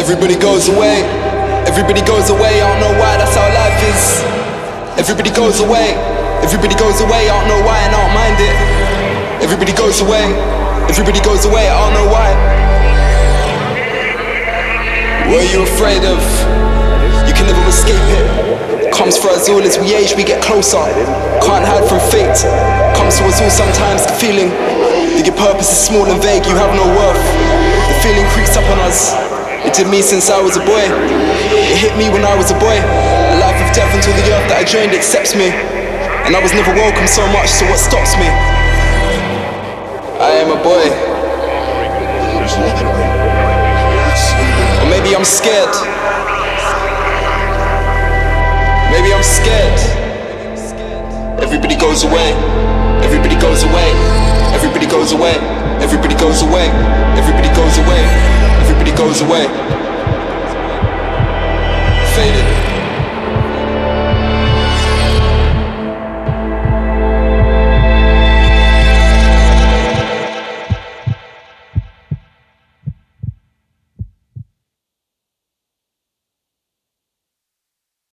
Everybody goes away. Everybody goes away. I don't know why. That's how life is. Everybody goes away. Everybody goes away. I don't know why, and I don't mind it. Everybody goes away. Everybody goes away. I don't know why. What are you afraid of? You can never escape it. Comes for us all as we age, we get closer. Can't hide from fate. Comes to us all sometimes. The feeling that your purpose is small and vague. You have no worth. The feeling creeps up on us. It me since I was a boy. It hit me when I was a boy. A life of death until the earth that I joined accepts me. And I was never welcome so much, so what stops me? I am a boy. Or maybe I'm scared. Maybe I'm scared. Everybody goes away. Everybody goes away. Everybody goes away. Everybody goes away. Everybody goes away. Goes away. Faded.